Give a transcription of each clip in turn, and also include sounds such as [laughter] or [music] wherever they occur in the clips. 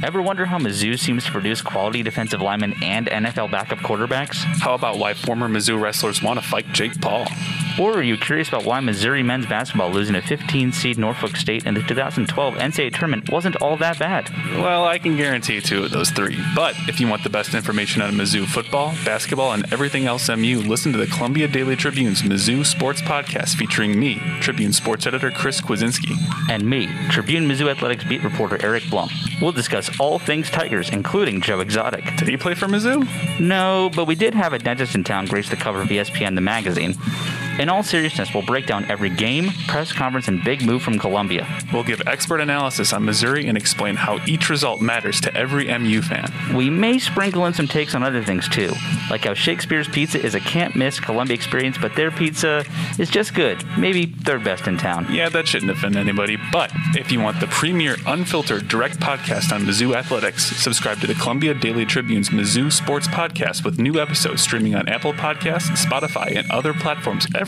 Ever wonder how Mizzou seems to produce quality defensive linemen and NFL backup quarterbacks? How about why former Mizzou wrestlers want to fight Jake Paul? Or are you curious about why Missouri men's basketball losing a 15 seed Norfolk State in the 2012 NCAA tournament wasn't all that bad? Well, I can guarantee two of those three. But if you want the best information on Mizzou football, basketball, and everything else MU, listen to the Columbia Daily Tribune's Mizzou Sports Podcast featuring me, Tribune Sports Editor Chris Kwiecinski. And me, Tribune Mizzou Athletics beat reporter Eric Blum. We'll discuss all things Tigers, including Joe Exotic. Did he play for Mizzou? No, but we did have a dentist in town grace the cover of ESPN the magazine. In all seriousness, we'll break down every game, press conference, and big move from Columbia. We'll give expert analysis on Missouri and explain how each result matters to every MU fan. We may sprinkle in some takes on other things too, like how Shakespeare's Pizza is a can't miss Columbia experience, but their pizza is just good, maybe third best in town. Yeah, that shouldn't offend anybody, but if you want the premier, unfiltered, direct podcast on Mizzou athletics, subscribe to the Columbia Daily Tribune's Mizzou Sports Podcast with new episodes streaming on Apple Podcasts, Spotify, and other platforms every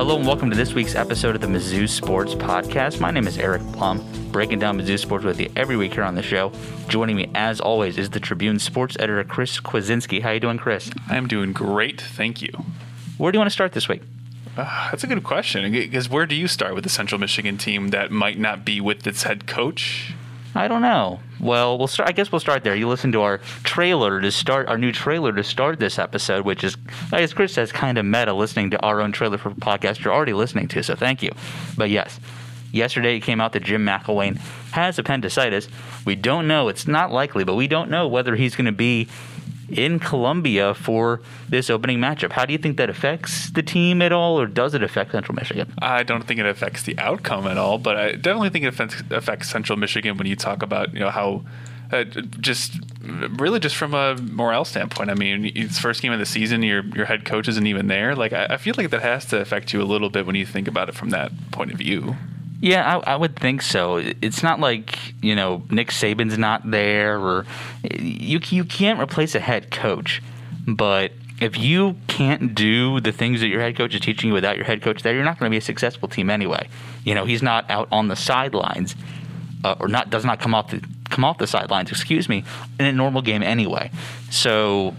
Hello and welcome to this week's episode of the Mizzou Sports Podcast. My name is Eric Blum, breaking down Mizzou sports with you every week here on the show. Joining me, as always, is the Tribune sports editor Chris Kwiecinski. How you doing, Chris? I am doing great, thank you. Where do you want to start this week? Uh, that's a good question. Because where do you start with the Central Michigan team that might not be with its head coach? I don't know. Well, we'll start. I guess we'll start there. You listen to our trailer to start our new trailer to start this episode, which is, I guess Chris says, kind of meta listening to our own trailer for podcast you're already listening to. So thank you. But yes, yesterday it came out that Jim McElwain has appendicitis. We don't know. It's not likely, but we don't know whether he's going to be in Columbia for this opening matchup. How do you think that affects the team at all, or does it affect Central Michigan? I don't think it affects the outcome at all, but I definitely think it affects, Central Michigan when you talk about you know how. Uh, just really just from a morale standpoint. I mean, it's first game of the season. Your your head coach isn't even there. Like I, I feel like that has to affect you a little bit when you think about it from that point of view. Yeah, I, I, would think so. It's not like you know Nick Saban's not there, or you you can't replace a head coach. But if you can't do the things that your head coach is teaching you without your head coach there, you're not going to be a successful team anyway. You know, he's not out on the sidelines, uh, or not does not come off the come off the sidelines. Excuse me, in a normal game anyway. So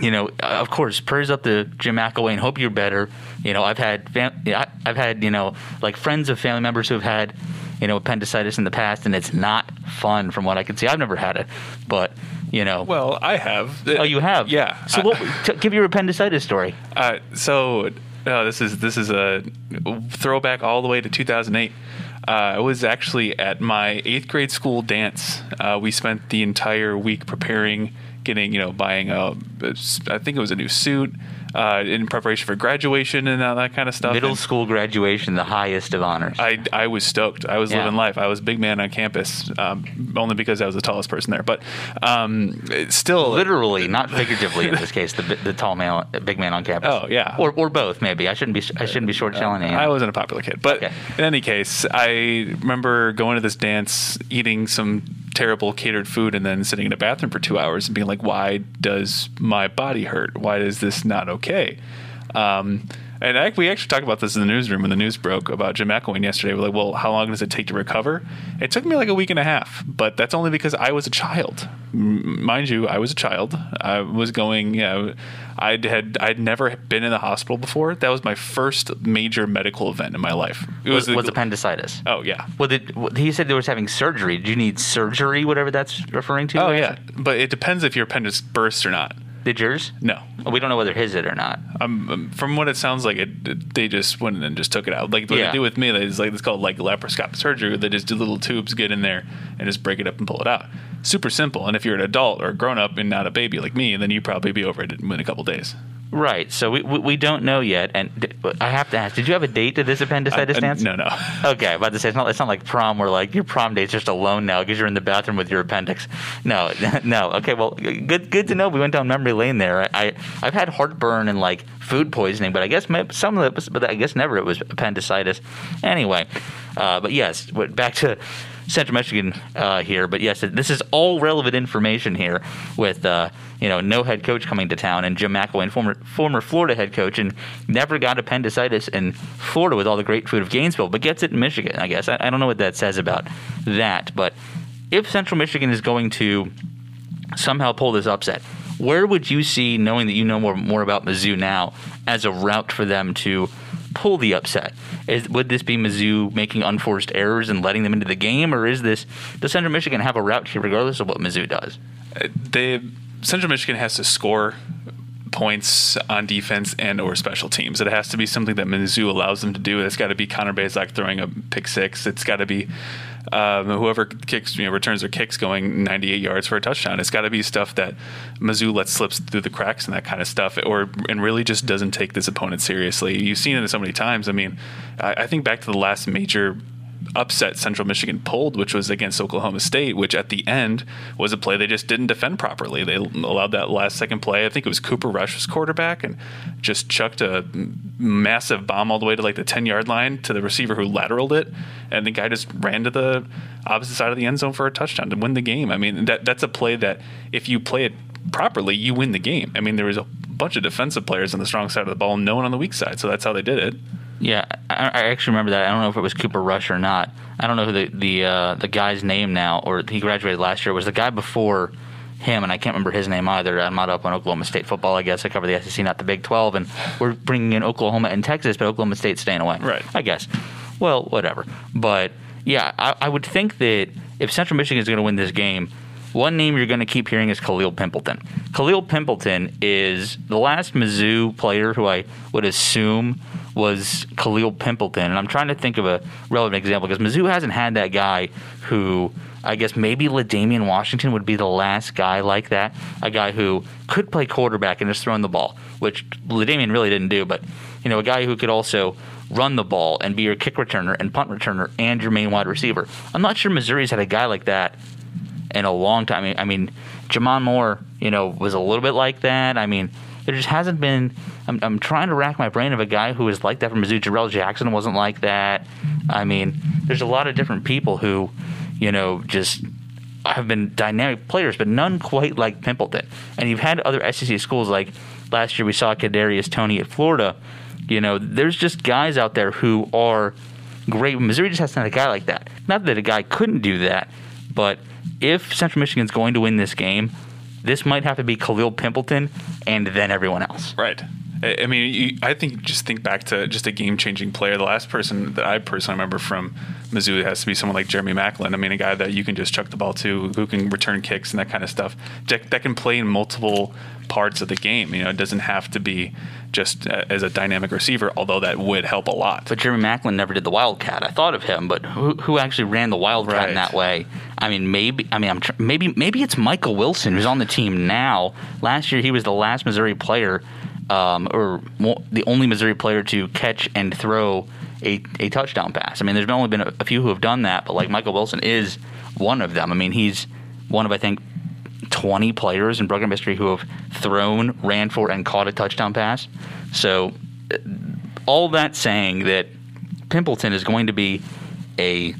you know, of course, prayers up to Jim McElwain. Hope you're better. You know, I've had fam- I've had you know like friends of family members who have had you know appendicitis in the past, and it's not fun from what I can see. I've never had it, but you know. Well, I have. Oh, you have? Yeah. So, what? T- give your appendicitis story. Uh, so, uh, this is this is a throwback all the way to 2008. Uh, I was actually at my eighth grade school dance. Uh, we spent the entire week preparing getting, you know, buying a, I think it was a new suit uh, in preparation for graduation and all that kind of stuff. Middle and school graduation, the highest of honors. I, I was stoked. I was Yeah. living life. I was big man on campus, um, only because I was the tallest person there. But um, still, Literally, not figuratively in this case, the, the tall man, big man on campus. Oh, yeah. or, or both maybe. I shouldn't be I shouldn't be short selling it. I wasn't a popular kid, but Okay. in any case, I remember going to this dance, eating some terrible catered food, and then sitting in a bathroom for two hours and being like, "Why does my body hurt? Why is this not okay?" Um, And I, we actually talked about this in the newsroom when the news broke about Jim McElwain yesterday. We're like, well, how long does it take to recover? It took me like a week and a half, but that's only because I was a child. M- mind you, I was a child. I was going, you know, I'd had I'd never been in the hospital before. That was my first major medical event in my life. It Was, the- was appendicitis? Oh yeah. Well, did, well, he said they was having surgery. Do you need surgery, whatever that's referring to? Oh yeah. But it depends if your appendix bursts or not. Did yours? No. We don't know whether his did or not. Um, um, from what it sounds like, it, it- they just went in and just took it out. Like what Yeah. they do with me, it's like it's called like laparoscopic surgery. They just do little tubes, get in there, and just break it up and pull it out. Super simple. And if you're an adult or a grown up and not a baby like me, then you probably be over it in a couple days. Right. So we, we, we don't know yet. And d- I have to ask, did you have a date to this appendicitis dance? no, no. [laughs] Okay, about to say it's not it's not like prom where like your prom date's just alone now because you're in the bathroom with your appendix. No, [laughs] no. Okay, well, good good to know. We went down memory lane there. I, I I've had heartburn and like food poisoning, but I guess some of it, was, but I guess never it was appendicitis. Anyway, uh, but yes, back to. Central Michigan uh, here, but yes, this is all relevant information here. With uh, you know no head coach coming to town, and Jim McElwain, former former Florida head coach, and never got appendicitis in Florida with all the great food of Gainesville, but gets it in Michigan. I guess I, I don't know what that says about that, but if Central Michigan is going to somehow pull this upset, where would you see, knowing that you know more more about Mizzou now, as a route for them to pull the upset? Is, would this be Mizzou making unforced errors and letting them into the game, or is this does Central Michigan have a route here, regardless of what Mizzou does? Uh, they Central Michigan has to score points on defense and or special teams. It has to be something that Mizzou allows them to do. It's got to be Connor Bazelak throwing a pick six. It's got to be um, whoever kicks, you know, returns their kicks going 98 yards for a touchdown. It's got to be stuff that Mizzou lets slips through the cracks and that kind of stuff, or and really just doesn't take this opponent seriously. You've seen it so many times. I mean, I, I think back to the last major upset Central Michigan pulled, which was against Oklahoma State, which at the end was a play they just didn't defend properly. They allowed that last second play. I think it was Cooper Rush was quarterback and just chucked a massive bomb all the way to like the 10 yard line to the receiver who lateraled it. And the guy just ran to the opposite side of the end zone for a touchdown to win the game. I mean, that that's a play that if you play it properly, you win the game. I mean, there was a bunch of defensive players on the strong side of the ball, no one on the weak side. So that's how they did it. Yeah, I, I actually remember that. I don't know if it was Cooper Rush or not. I don't know who the the uh, the guy's name now, or he graduated last year. It was the guy before him, and I can't remember his name either. I'm not up on Oklahoma State football. I guess I cover the SEC, not the Big 12, and we're bringing in Oklahoma and Texas, but Oklahoma State's staying away. Right. I guess. Well, whatever. But yeah, I, I would think that if Central Michigan is going to win this game, one name you're going to keep hearing is Khalil Pimpleton. Khalil Pimpleton is the last Mizzou player who I would assume was Khalil Pimpleton. And I'm trying to think of a relevant example because Mizzou hasn't had that guy who I guess maybe LaDamian Washington would be the last guy like that. A guy who could play quarterback and just throwing the ball, which LaDamian really didn't do, but you know, a guy who could also run the ball and be your kick returner and punt returner and your main wide receiver. I'm not sure Missouri's had a guy like that in a long time. I mean, I mean Jamon Moore, you know, was a little bit like that. I mean, there just hasn't been. I'm, I'm trying to rack my brain of a guy who was like that from Mizzou. Jarrell Jackson wasn't like that. I mean, there's a lot of different people who, you know, just have been dynamic players, but none quite like Pimpleton. And you've had other SEC schools like last year we saw Kadarius Toney at Florida. You know, there's just guys out there who are great. Missouri just hasn't had a guy like that. Not that a guy couldn't do that, but if Central Michigan's going to win this game, this might have to be Khalil Pimpleton and then everyone else. Right. I mean, you, I think just think back to just a game-changing player. The last person that I personally remember from Mizzou has to be someone like Jeremy Maclin. I mean, a guy that you can just chuck the ball to, who can return kicks and that kind of stuff. That that can play in multiple parts of the game. You know, it doesn't have to be just uh, as a dynamic receiver, although that would help a lot. But Jeremy Maclin never did the Wildcat. I thought of him, but who, who actually ran the Wildcat Right. in that way? I mean, maybe. I mean, I'm tr- maybe maybe it's Michael Wilson who's on the team now. Last year, he was the last Missouri player, um, or the only Missouri player to catch and throw a, a touchdown pass. I mean, there's been only been a, a few who have done that, but like Michael Wilson is one of them. I mean, he's one of I think 20 players in program history who have thrown, ran for, and caught a touchdown pass. So, uh, all that saying that Pimpleton is going to be a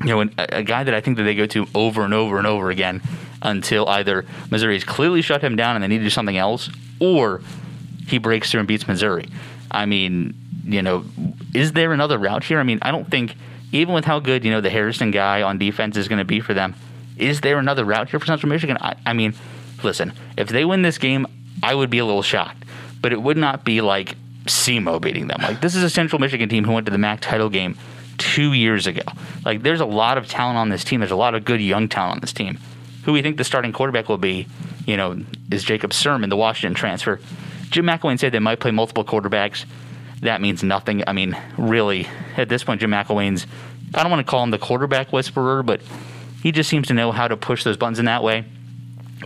you know, a, a guy that I think that they go to over and over and over again until either Missouri has clearly shut him down and they need to do something else, or he breaks through and beats Missouri. I mean, you know, is there another route here? I mean, I don't think even with how good you know the Harrison guy on defense is going to be for them, is there another route here for Central Michigan? I, I mean, listen, if they win this game, I would be a little shocked, but it would not be like SEMO beating them. Like this is a Central Michigan team who went to the MAC title game two years ago. Like there's a lot of talent on this team. There's a lot of good young talent on this team. Who we think the starting quarterback will be, you know, is Jacob Sirmon, the Washington transfer. Jim McElwain said they might play multiple quarterbacks. That means nothing. I mean, really, at this point, Jim McElwain's, I don't want to call him the quarterback whisperer, but he just seems to know how to push those buttons in that way.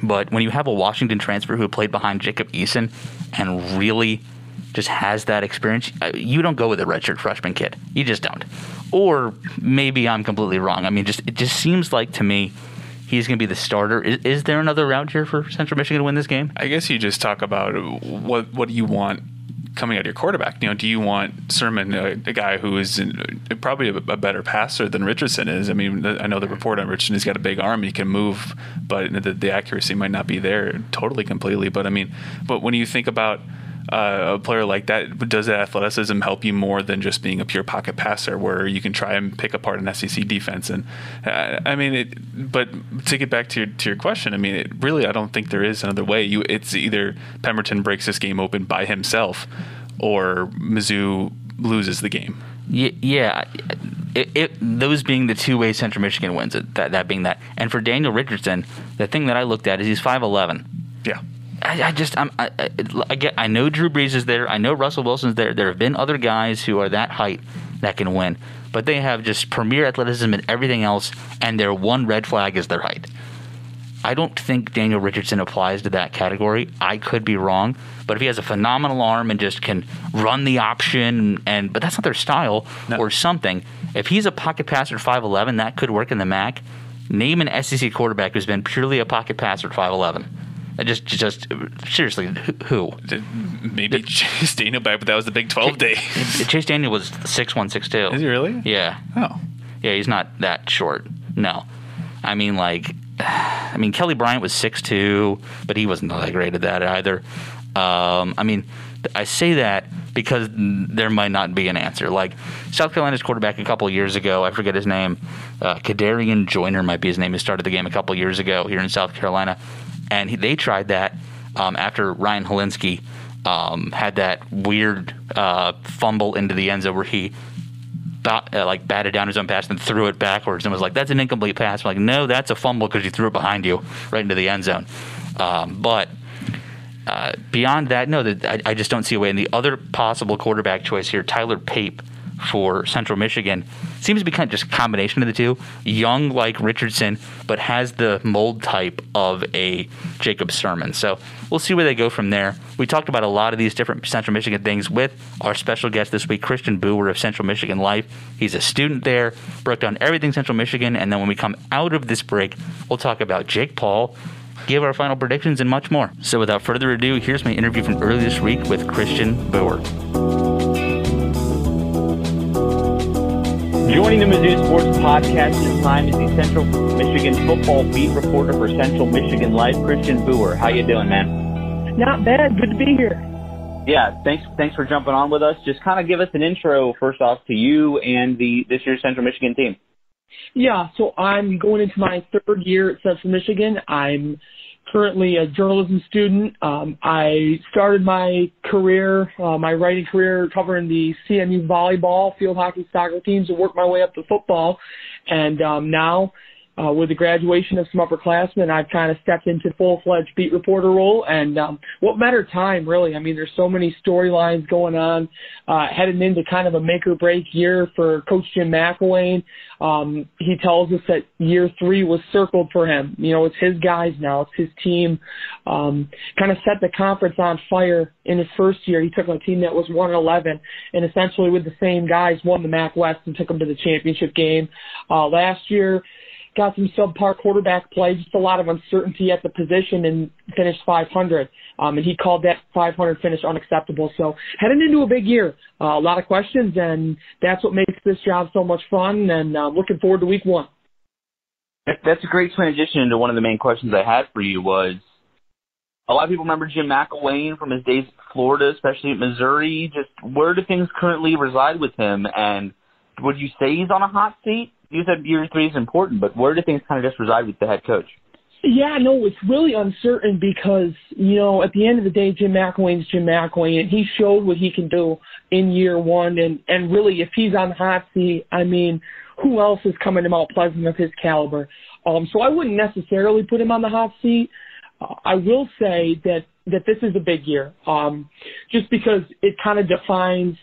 But when you have a Washington transfer who played behind Jacob Eason and really just has that experience, uh, you don't go with a redshirt freshman kid. You just don't. Or maybe I'm completely wrong. I mean, just it just seems like to me he's going to be the starter. Is, is there another route here for Central Michigan to win this game? I guess you just talk about what what do you want coming out of your quarterback. You know, do you want Sirmon, a, a guy who is in, probably a, a, better passer than Richardson is? I mean, I know the report on Richardson, he's got a big arm, he can move, but the, the accuracy might not be there totally completely. But I mean, but when you think about uh, a player like that, does that athleticism help you more than just being a pure pocket passer, where you can try and pick apart an SEC defense? And uh, I mean, it, but to get back to your to your question, I mean, it, really, I don't think there is another way. You, it's either Pimpleton breaks this game open by himself, or Mizzou loses the game. Yeah, it, it, those being the two ways Central Michigan wins it. That that being that, and for Daniel Richardson, the thing that I looked at is he's five eleven. Yeah. I, I just I'm, I, I, get I know Drew Brees is there. I know Russell Wilson's there. There have been other guys who are that height that can win, but they have just premier athleticism and everything else, and their one red flag is their height. I don't think Daniel Richardson applies to that category. I could be wrong, but if he has a phenomenal arm and just can run the option, and but that's not their style no. or something. If he's a pocket passer at five eleven, that could work in the MAC. Name an SEC quarterback who's been purely a pocket passer at five eleven. Just, just seriously, who? Maybe Chase Daniel back, but that was the Big Twelve day. Chase Daniel was six one, six two. Is he really? Yeah. Oh. Yeah, he's not that short. No, I mean like, I mean Kelly Bryant was six two, but he wasn't that great at that either. Um, I mean, I say that because there might not be an answer. Like South Carolina's quarterback a couple years ago, I forget his name, uh, Kadarian Joyner might be his name. He started the game a couple years ago here in South Carolina and he, they tried that um, after Ryan Hilinski um, had that weird uh, fumble into the end zone where he uh, like batted down his own pass and threw it backwards and was like, "That's an incomplete pass." I'm like, no, that's a fumble because you threw it behind you right into the end zone. Um, but uh, beyond that, no, that I, I, just don't see a way. And the other possible quarterback choice here, Tyler Pape for Central Michigan seems to be kind of just a combination of the two. Young like Richardson, but has the mold type of a Jacob Sirmon. So we'll see where they go from there. We talked about a lot of these different Central Michigan things with our special guest this week, Christian Booher of Central Michigan Life. He's a student there, broke down everything Central Michigan, and then when we come out of this break, we'll talk about Jake Paul give our final predictions, and much more. So, without further ado, here's my interview from earlier this week with Christian Booher. Joining the Mizzou Sports Podcast this time is the Central Michigan football beat reporter for Central Michigan Life, Christian Booher. How you doing, man? Not bad. Good to be here. Yeah, thanks. Thanks for jumping on with us. Just kind of give us an intro first off to you and the this year's Central Michigan team. Yeah, so I'm going into my third year at Central Michigan. I'm currently a journalism student. Um, I started my career, uh, my writing career, covering the CMU volleyball, field hockey, soccer teams, and worked my way up to football. And um, now uh, with the graduation of some upperclassmen, I've kind of stepped into full-fledged beat reporter role. And um, what better time, really? I mean, there's so many storylines going on, uh, heading into kind of a make-or-break year for Coach Jim McElwain. Um, he tells us that year three was circled for him. You know, it's his guys now, it's his team. Um, kind of set the conference on fire in his first year. He took a team that was 1-11 and essentially with the same guys won the MAC West and took them to the championship game. Uh, last year, got some subpar quarterback play, just a lot of uncertainty at the position, and finished 500. Um, and he called that 500 finish unacceptable. So heading into a big year, uh, a lot of questions, and that's what makes this job so much fun. And uh, looking forward to week one. That's a great transition into one of the main questions I had for you was a lot of people remember Jim McElwain from his days at Florida, especially at Missouri? Just where do things currently reside with him? And would you say he's on a hot seat? You said year three is important, but where do things kind of just reside with the head coach? Yeah, no, it's really uncertain because, you know, at the end of the day, Jim McElwain's Jim McElwain, and he showed what he can do in year one. And, and really, if he's on the hot seat, I mean, who else is coming to Mount Pleasant of his caliber? Um, so I wouldn't necessarily put him on the hot seat. I will say that, that this is a big year, um, just because it kind of defines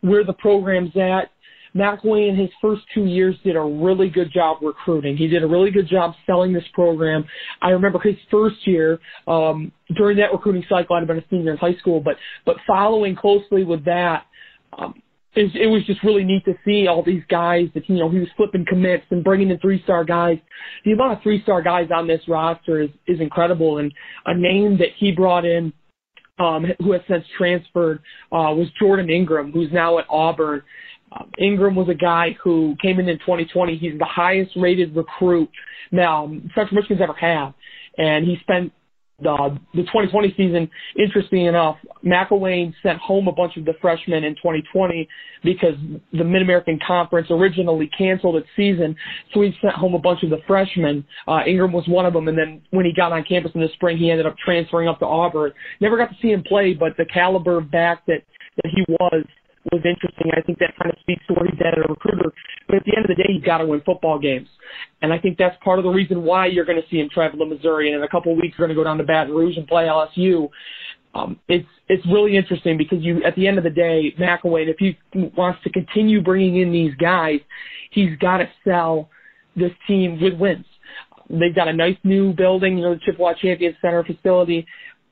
where the program's at McElwain in his first two years did a really good job recruiting. He did a really good job selling this program. I remember his first year, um, during that recruiting cycle, I'd have been a senior in high school, but, but following closely with that, um, it, it was just really neat to see all these guys that, you know, he was flipping commits and bringing in three-star guys. The amount of three-star guys on this roster is, is incredible. And a name that he brought in, um, who has since transferred, uh, was Jordan Ingram, who's now at Auburn. Um, Ingram was a guy who came in in 2020. He's the highest rated recruit now Central Michigan's ever had, and he spent the the 2020 season. Interesting enough, McElwain sent home a bunch of the freshmen in 2020 because the Mid American Conference originally canceled its season, so he sent home a bunch of the freshmen. Uh, Ingram was one of them, and then when he got on campus in the spring, he ended up transferring up to Auburn. Never got to see him play, but the caliber back that that he was was interesting. I think that kind of speaks to where he's at as a recruiter. But at the end of the day, he's got to win football games. And I think that's part of the reason why you're going to see him travel to Missouri. And in a couple of weeks, we're going to go down to Baton Rouge and play LSU. Um, it's it's really interesting because you at the end of the day, McElwain, if he wants to continue bringing in these guys, he's got to sell this team with wins. They've got a nice new building, you know, the Chippewa Champions Center facility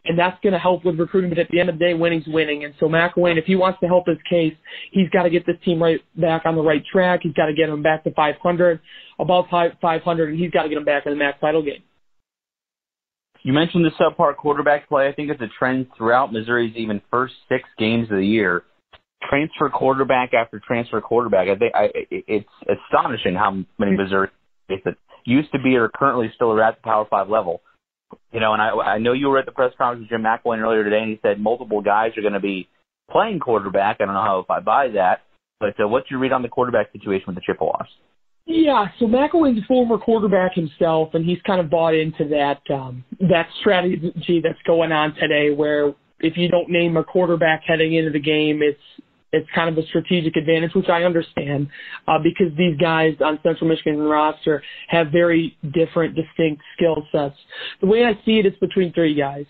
and that's going to help with recruiting. But at the end of the day, winning's winning. And so McElwain, if he wants to help his case, he's got to get this team right back on the right track. He's got to get them back to 500, above 500, and he's got to get them back in the MAC title game. You mentioned the subpar quarterback play. I think it's a trend throughout Missouri's even first six games of the year. Transfer quarterback after transfer quarterback. I think I, it's astonishing how many mm-hmm. Missouri that used to be or currently still are at the Power Five level you know, and I I know you were at the press conference with Jim McElwain earlier today, and he said multiple guys are going to be playing quarterback. I don't know how if I buy that, but uh, what's your read on the quarterback situation with the Chippewas? Yeah, so McElwain's a former quarterback himself, and he's kind of bought into that um, that strategy that's going on today, where if you don't name a quarterback heading into the game, it's it's kind of a strategic advantage, which I understand, uh, because these guys on Central Michigan roster have very different, distinct skill sets. The way I see it, it's between three guys.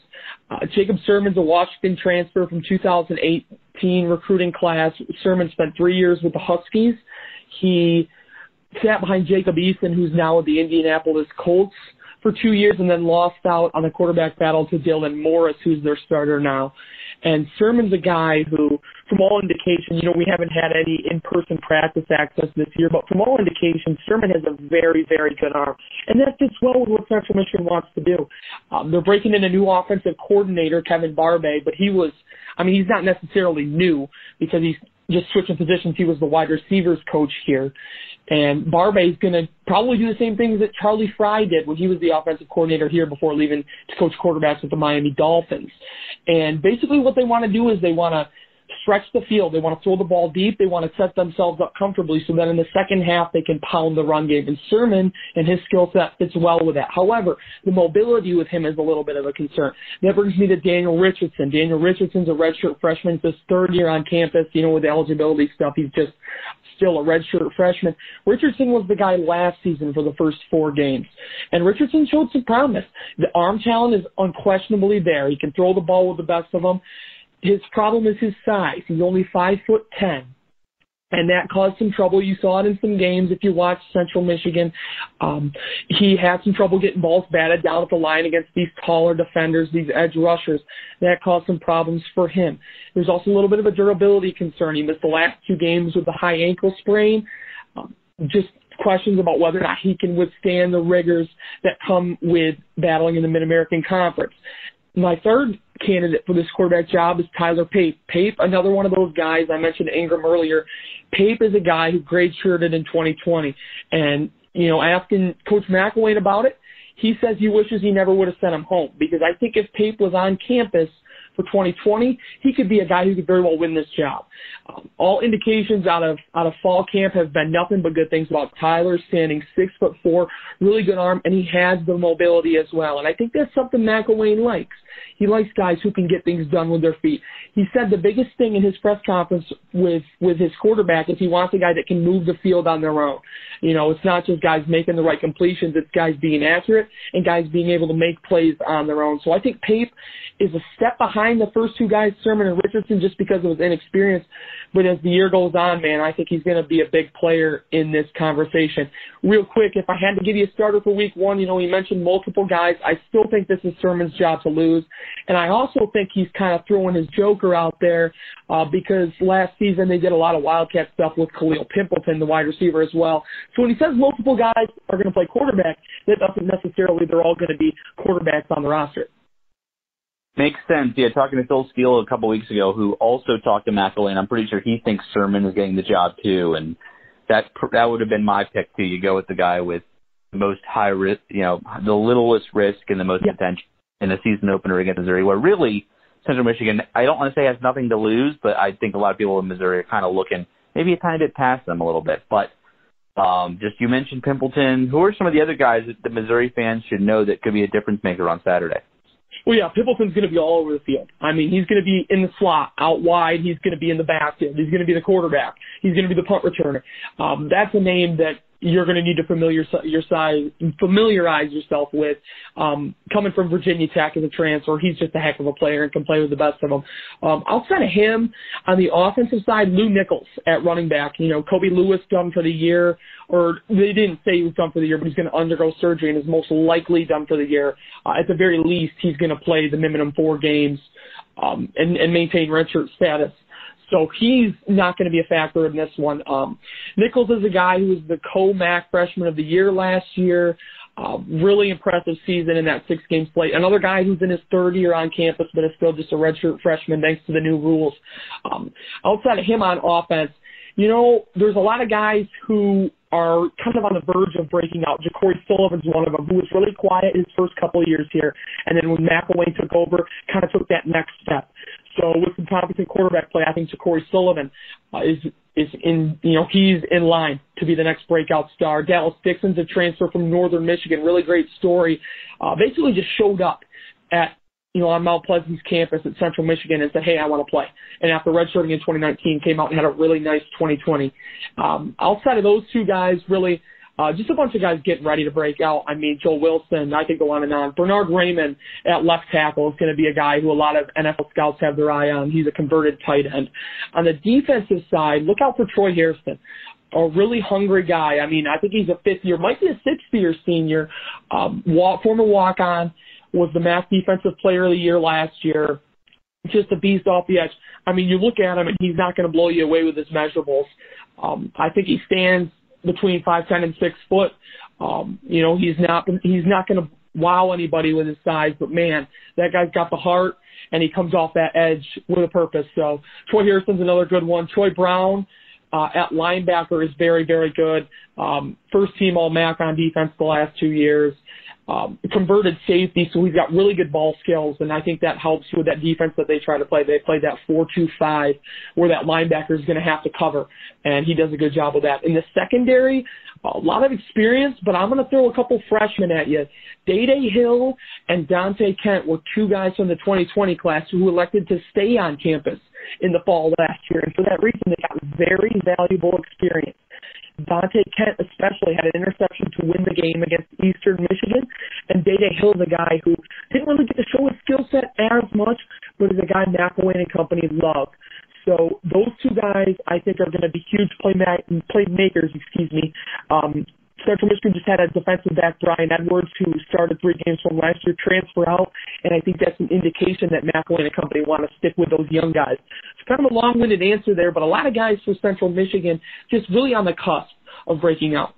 Uh, Jacob Sirmon's a Washington transfer from 2018 recruiting class. Sirmon spent three years with the Huskies. He sat behind Jacob Eason, who's now with the Indianapolis Colts for two years and then lost out on the quarterback battle to Dylan Morris, who's their starter now. And Sirmon's a guy who, from all indications, you know, we haven't had any in-person practice access this year, but from all indications, Sirmon has a very, very good arm. And that fits well with what Central Michigan wants to do. Um, they're breaking in a new offensive coordinator, Kevin Barbay, but he was, I mean, he's not necessarily new because he's just switching positions. He was the wide receivers coach here. And Barbay is going to probably do the same things that Charlie Frye did when he was the offensive coordinator here before leaving to coach quarterbacks with the Miami Dolphins. And basically what they want to do is they want to stretch the field. They want to throw the ball deep. They want to set themselves up comfortably so that in the second half they can pound the run game. And Sirmon and his skill set fits well with that. However, the mobility with him is a little bit of a concern. That brings me to Daniel Richardson. Daniel Richardson's a redshirt freshman. It's his third year on campus. You know, with eligibility stuff, he's just still a redshirt freshman. Richardson was the guy last season for the first four games. And Richardson showed some promise. The arm talent is unquestionably there. He can throw the ball with the best of them his problem is his size. He's only five foot ten. And that caused some trouble. You saw it in some games if you watched Central Michigan. Um, he had some trouble getting balls batted down at the line against these taller defenders, these edge rushers. That caused some problems for him. There's also a little bit of a durability concern. He missed the last two games with a high ankle sprain. Um, just questions about whether or not he can withstand the rigors that come with battling in the Mid American Conference. My third candidate for this quarterback job is Tyler Pape. Pape, another one of those guys I mentioned Ingram earlier. Pape is a guy who grade shirted in 2020, and you know, asking Coach McElwain about it, he says he wishes he never would have sent him home because I think if Pape was on campus for 2020, he could be a guy who could very well win this job. All indications out of out of fall camp have been nothing but good things about Tyler, standing six foot four, really good arm, and he has the mobility as well. And I think that's something McElwain likes. He likes guys who can get things done with their feet. He said the biggest thing in his press conference with with his quarterback is he wants a guy that can move the field on their own. You know, it's not just guys making the right completions; it's guys being accurate and guys being able to make plays on their own. So I think Pape is a step behind the first two guys, Sirmon and Richardson, just because of his inexperience. But as the year goes on, man, I think he's going to be a big player in this conversation. Real quick, if I had to give you a starter for week one, you know, he mentioned multiple guys. I still think this is Sirmon's job to lose. And I also think he's kind of throwing his joker out there uh, because last season they did a lot of Wildcat stuff with Khalil Pimpleton, the wide receiver, as well. So when he says multiple guys are going to play quarterback, that doesn't necessarily they're all going to be quarterbacks on the roster. Makes sense. Yeah, talking to Phil Steele a couple weeks ago, who also talked to McElwain, I'm pretty sure he thinks Sirmon is getting the job too, and that that would have been my pick too. You go with the guy with the most high risk, you know, the littlest risk and the most yeah. potential in the season opener against Missouri, where really Central Michigan, I don't want to say has nothing to lose, but I think a lot of people in Missouri are kind of looking maybe a tiny bit past them a little bit. But um, just you mentioned Pimpleton. Who are some of the other guys that the Missouri fans should know that could be a difference maker on Saturday? Well, yeah, Pimpleton's going to be all over the field. I mean, he's going to be in the slot, out wide. He's going to be in the backfield. He's going to be the quarterback. He's going to be the punt returner. Um, that's a name that you're going to need to familiar your size, familiarize yourself with. Um, coming from Virginia Tech as a transfer, he's just a heck of a player and can play with the best of them. Um, outside of him, on the offensive side, Lew Nichols at running back. You know, Kobe Lewis done for the year, or they didn't say he was done for the year, but he's going to undergo surgery and is most likely done for the year. Uh, at the very least, he's going to play the minimum four games um, and, and maintain redshirt status. So he's not going to be a factor in this one. Um, Nichols is a guy who was the co-MAC freshman of the year last year. Uh, really impressive season in that six game slate. Another guy who's in his third year on campus, but is still just a redshirt freshman thanks to the new rules. Um, outside of him on offense, you know, there's a lot of guys who are kind of on the verge of breaking out. Ja'Cory Sullivan's one of them, who was really quiet his first couple of years here, and then when McElwain took over, kind of took that next step. So with some competent quarterback play, I think Ja'Cory Sullivan uh, is is in you know he's in line to be the next breakout star. Dallas Dixon's a transfer from Northern Michigan, really great story. Uh, basically just showed up at you know on Mount Pleasant's campus at Central Michigan and said, hey, I want to play. And after redshirting in 2019, came out and had a really nice 2020. Um, outside of those two guys, really uh, just a bunch of guys getting ready to break out. I mean, Joel Wilson, I could go on and on. Bernhard Raimann at left tackle is going to be a guy who a lot of NFL scouts have their eye on. He's a converted tight end. On the defensive side, look out for Troy Hairston a really hungry guy. I mean, I think he's a fifth year, might be a sixth year senior, um, walk, former walk on, was the MAC defensive player of the year last year. Just a beast off the edge. I mean, you look at him and he's not going to blow you away with his measurables. Um, I think he stands between five ten and six foot. Um, you know, he's not he's not going to wow anybody with his size, but man, that guy's got the heart and he comes off that edge with a purpose. So Troy Hairston's another good one. Troy Brown uh, at linebacker is very very good. Um, first team All MAC on defense the last two years um, converted safety, so he's got really good ball skills, and I think that helps with that defense that they try to play. They play that four-two-five, where that linebacker is going to have to cover, and he does a good job of that. In the secondary, a lot of experience, but I'm going to throw a couple freshmen at you. Day Day Hill and Dante Kent were two guys from the 2020 class who elected to stay on campus in the fall last year, and for that reason, they got very valuable experience. Dante Kent especially had an interception to win the game against Eastern Michigan, and Day Hill a guy who didn't really get to show his skill set as much, but is a guy McElwain and company love. So those two guys, I think, are going to be huge playmakers. Excuse me. Um, Central Michigan just had a defensive back, Brian Edwards, who started three games from last year, transfer out, and I think that's an indication that McElwain and company want to stick with those young guys. It's kind of a long-winded answer there, but a lot of guys for Central Michigan just really on the cusp of breaking out.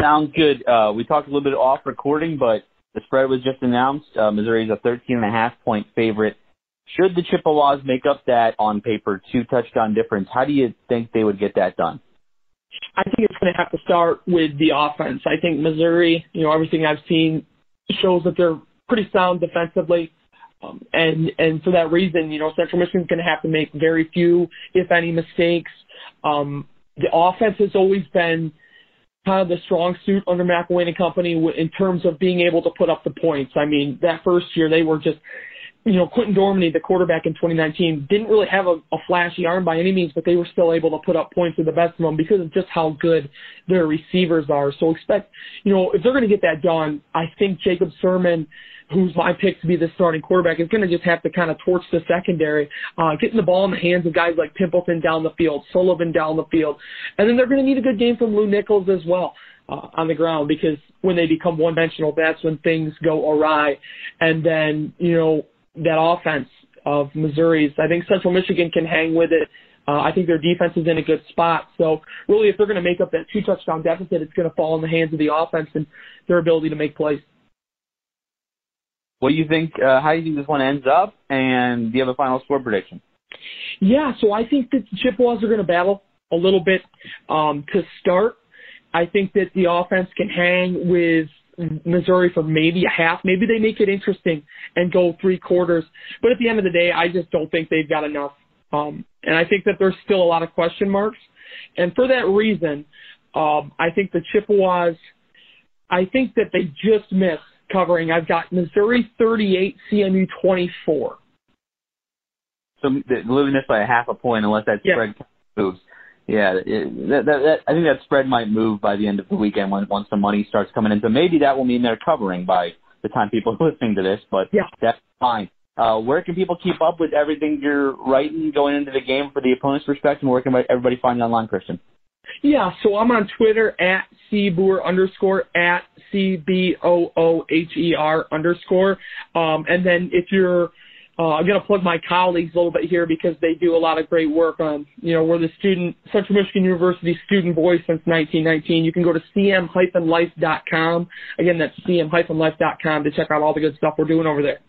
Sounds good. Uh, we talked a little bit off recording, but the spread was just announced. Uh, Missouri is a 13 and a half point favorite. Should the Chippewas make up that on paper two touchdown difference, how do you think they would get that done? I think it's going to have to start with the offense. I think Missouri, you know, everything I've seen shows that they're pretty sound defensively. Um, and and for that reason, you know, Central Michigan's going to have to make very few, if any, mistakes. Um, the offense has always been kind of the strong suit under McElwain and company in terms of being able to put up the points. I mean, that first year they were just, you know, Quinten Dormady, the quarterback in 2019, didn't really have a, a flashy arm by any means, but they were still able to put up points with the best of them because of just how good their receivers are. So expect, you know, if they're going to get that done, I think Jacob Sirmon – who's my pick to be the starting quarterback, is going to just have to kind of torch the secondary, uh, getting the ball in the hands of guys like Pimpleton down the field, Sullivan down the field. And then they're going to need a good game from Lew Nichols as well. Uh, on the ground because when they become one dimensional, that's when things go awry. And then, you know, that offense of Missouri's, I think Central Michigan can hang with it. Uh, I think their defense is in a good spot. So really, if they're going to make up that two touchdown deficit, it's going to fall in the hands of the offense and their ability to make plays. What do you think? Uh, how do you think this one ends up? And do you have a final score prediction? Yeah, so I think that the Chippewas are going to battle a little bit um, to start. I think that the offense can hang with Missouri for maybe a half. Maybe they make it interesting and go three quarters. But at the end of the day, I just don't think they've got enough. Um, and I think that there's still a lot of question marks. And for that reason, um, I think the Chippewas, I think that they just missed covering. I've got Missouri 38, CMU 24. So losing this by a half a point, unless that yeah. spread moves. Yeah, it, that, that, that, I think that spread might move by the end of the weekend when once the money starts coming in. So maybe that will mean they're covering by the time people [laughs] are listening to this. But yeah. that's fine. Uh, where can people keep up with everything you're writing going into the game for the opponent's perspective? Where can everybody find you online, Christian? Yeah, so I'm on Twitter at cbooher underscore at c b o o h e r underscore. Um, and then if you're uh, I'm going to plug my colleagues a little bit here because they do a lot of great work on, you know, we're the student, Central Michigan University student voice since 1919. You can go to cm-life.com. Again, that's cm-life.com to check out all the good stuff we're doing over there.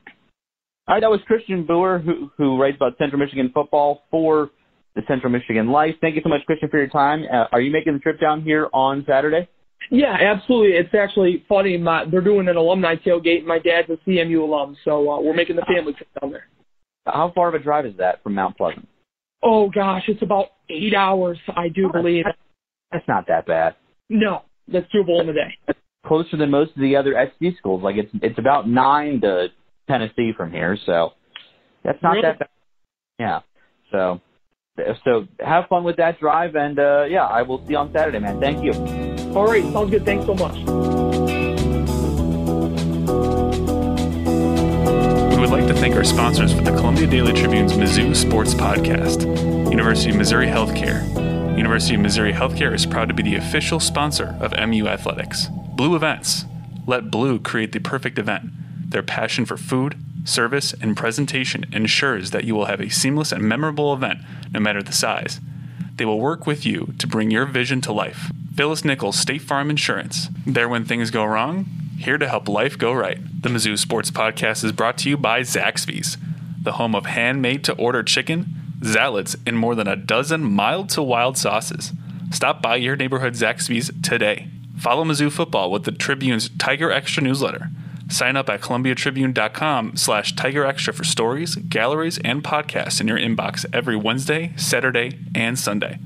All right, that was Christian Booher, who, who writes about Central Michigan football for the Central Michigan Life. Thank you so much, Christian, for your time. Uh, are you making the trip down here on Saturday? Yeah, absolutely. It's actually funny. My, they're doing an alumni tailgate. My dad's a CMU alum, so uh, we're making the family trip down there. How far of a drive is that from Mount Pleasant? Oh gosh, it's about eight hours, I do oh, believe. That's not that bad. No, that's doable in a day. Closer than most of the other SC schools. Like it's it's about nine to Tennessee from here, so that's not really? that bad. Yeah. So so have fun with that drive, and uh, yeah, I will see you on Saturday, man. Thank you. All right, sounds good. Thanks so much. We would like to thank our sponsors for the Columbia Daily Tribune's Mizzou Sports Podcast University of Missouri Healthcare. University of Missouri Healthcare is proud to be the official sponsor of MU Athletics. Blue Events. Let Blue create the perfect event. Their passion for food, service, and presentation ensures that you will have a seamless and memorable event no matter the size. They will work with you to bring your vision to life. Phyllis Nichols, State Farm Insurance. There when things go wrong, here to help life go right. The Mizzou Sports Podcast is brought to you by Zaxby's, the home of handmade to order chicken, salads, and more than a dozen mild to wild sauces. Stop by your neighborhood Zaxby's today. Follow Mizzou football with the Tribune's Tiger Extra newsletter. Sign up at columbiatribune.com slash Tiger Extra for stories, galleries, and podcasts in your inbox every Wednesday, Saturday, and Sunday.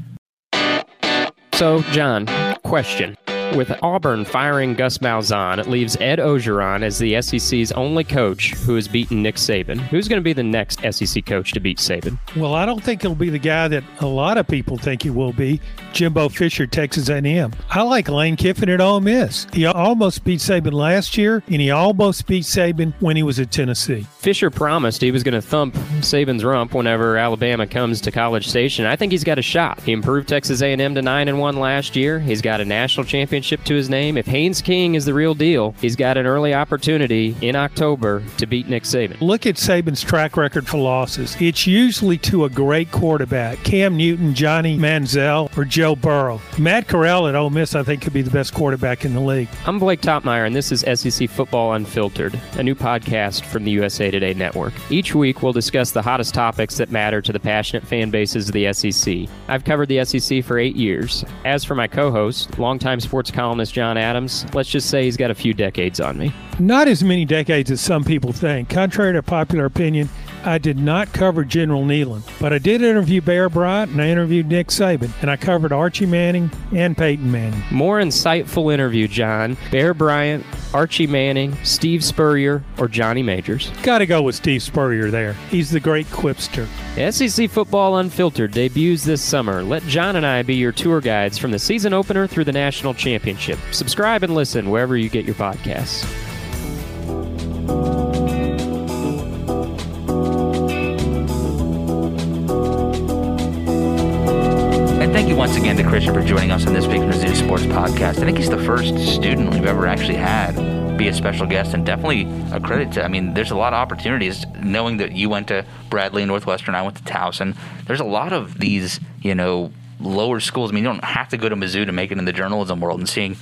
So, John, question. With Auburn firing Gus Malzahn, it leaves Ed Orgeron as the SEC's only coach who has beaten Nick Saban. Who's going to be the next SEC coach to beat Saban? Well, I don't think he'll be the guy that a lot of people think he will be. Jimbo Fisher, Texas A&M. I like Lane Kiffin at Ole Miss. He almost beat Saban last year, and he almost beat Saban when he was at Tennessee. Fisher promised he was going to thump Saban's rump whenever Alabama comes to College Station. I think he's got a shot. He improved Texas A&M to nine and one last year. He's got a national championship to his name. If Haynes King is the real deal, he's got an early opportunity in October to beat Nick Saban. Look at Saban's track record for losses. It's usually to a great quarterback, Cam Newton, Johnny Manziel, or Joe Joe Burrow. Matt Corral at Ole Miss, I think, could be the best quarterback in the league. I'm Blake Toppmeyer, and this is SEC Football Unfiltered, a new podcast from the USA Today Network. Each week, we'll discuss the hottest topics that matter to the passionate fan bases of the SEC. I've covered the SEC for eight years. As for my co host, longtime sports sports columnist John Adams. Let's just say he's got a few decades on me. Not as many decades as some people think. Contrary to popular opinion, I did not cover General Neyland, but I did interview Bear Bryant and I interviewed Nick Saban, and I covered Archie Manning and Peyton Manning. More insightful interview, John. Bear Bryant, Archie Manning, Steve Spurrier, or Johnny Majors. Got to go with Steve Spurrier there. He's the great quipster. SEC Football Unfiltered debuts this summer. Let John and I be your tour guides from the season opener through the national championship. Subscribe and listen wherever you get your podcasts. To Christian for joining us on this week's Mizzou Sports Podcast. I think he's the first student we've ever actually had be a special guest, and definitely a credit to. I mean, there's a lot of opportunities knowing that you went to Bradley and Northwestern, I went to Towson. There's a lot of these, you know, lower schools. I mean, you don't have to go to Mizzou to make it in the journalism world, and seeing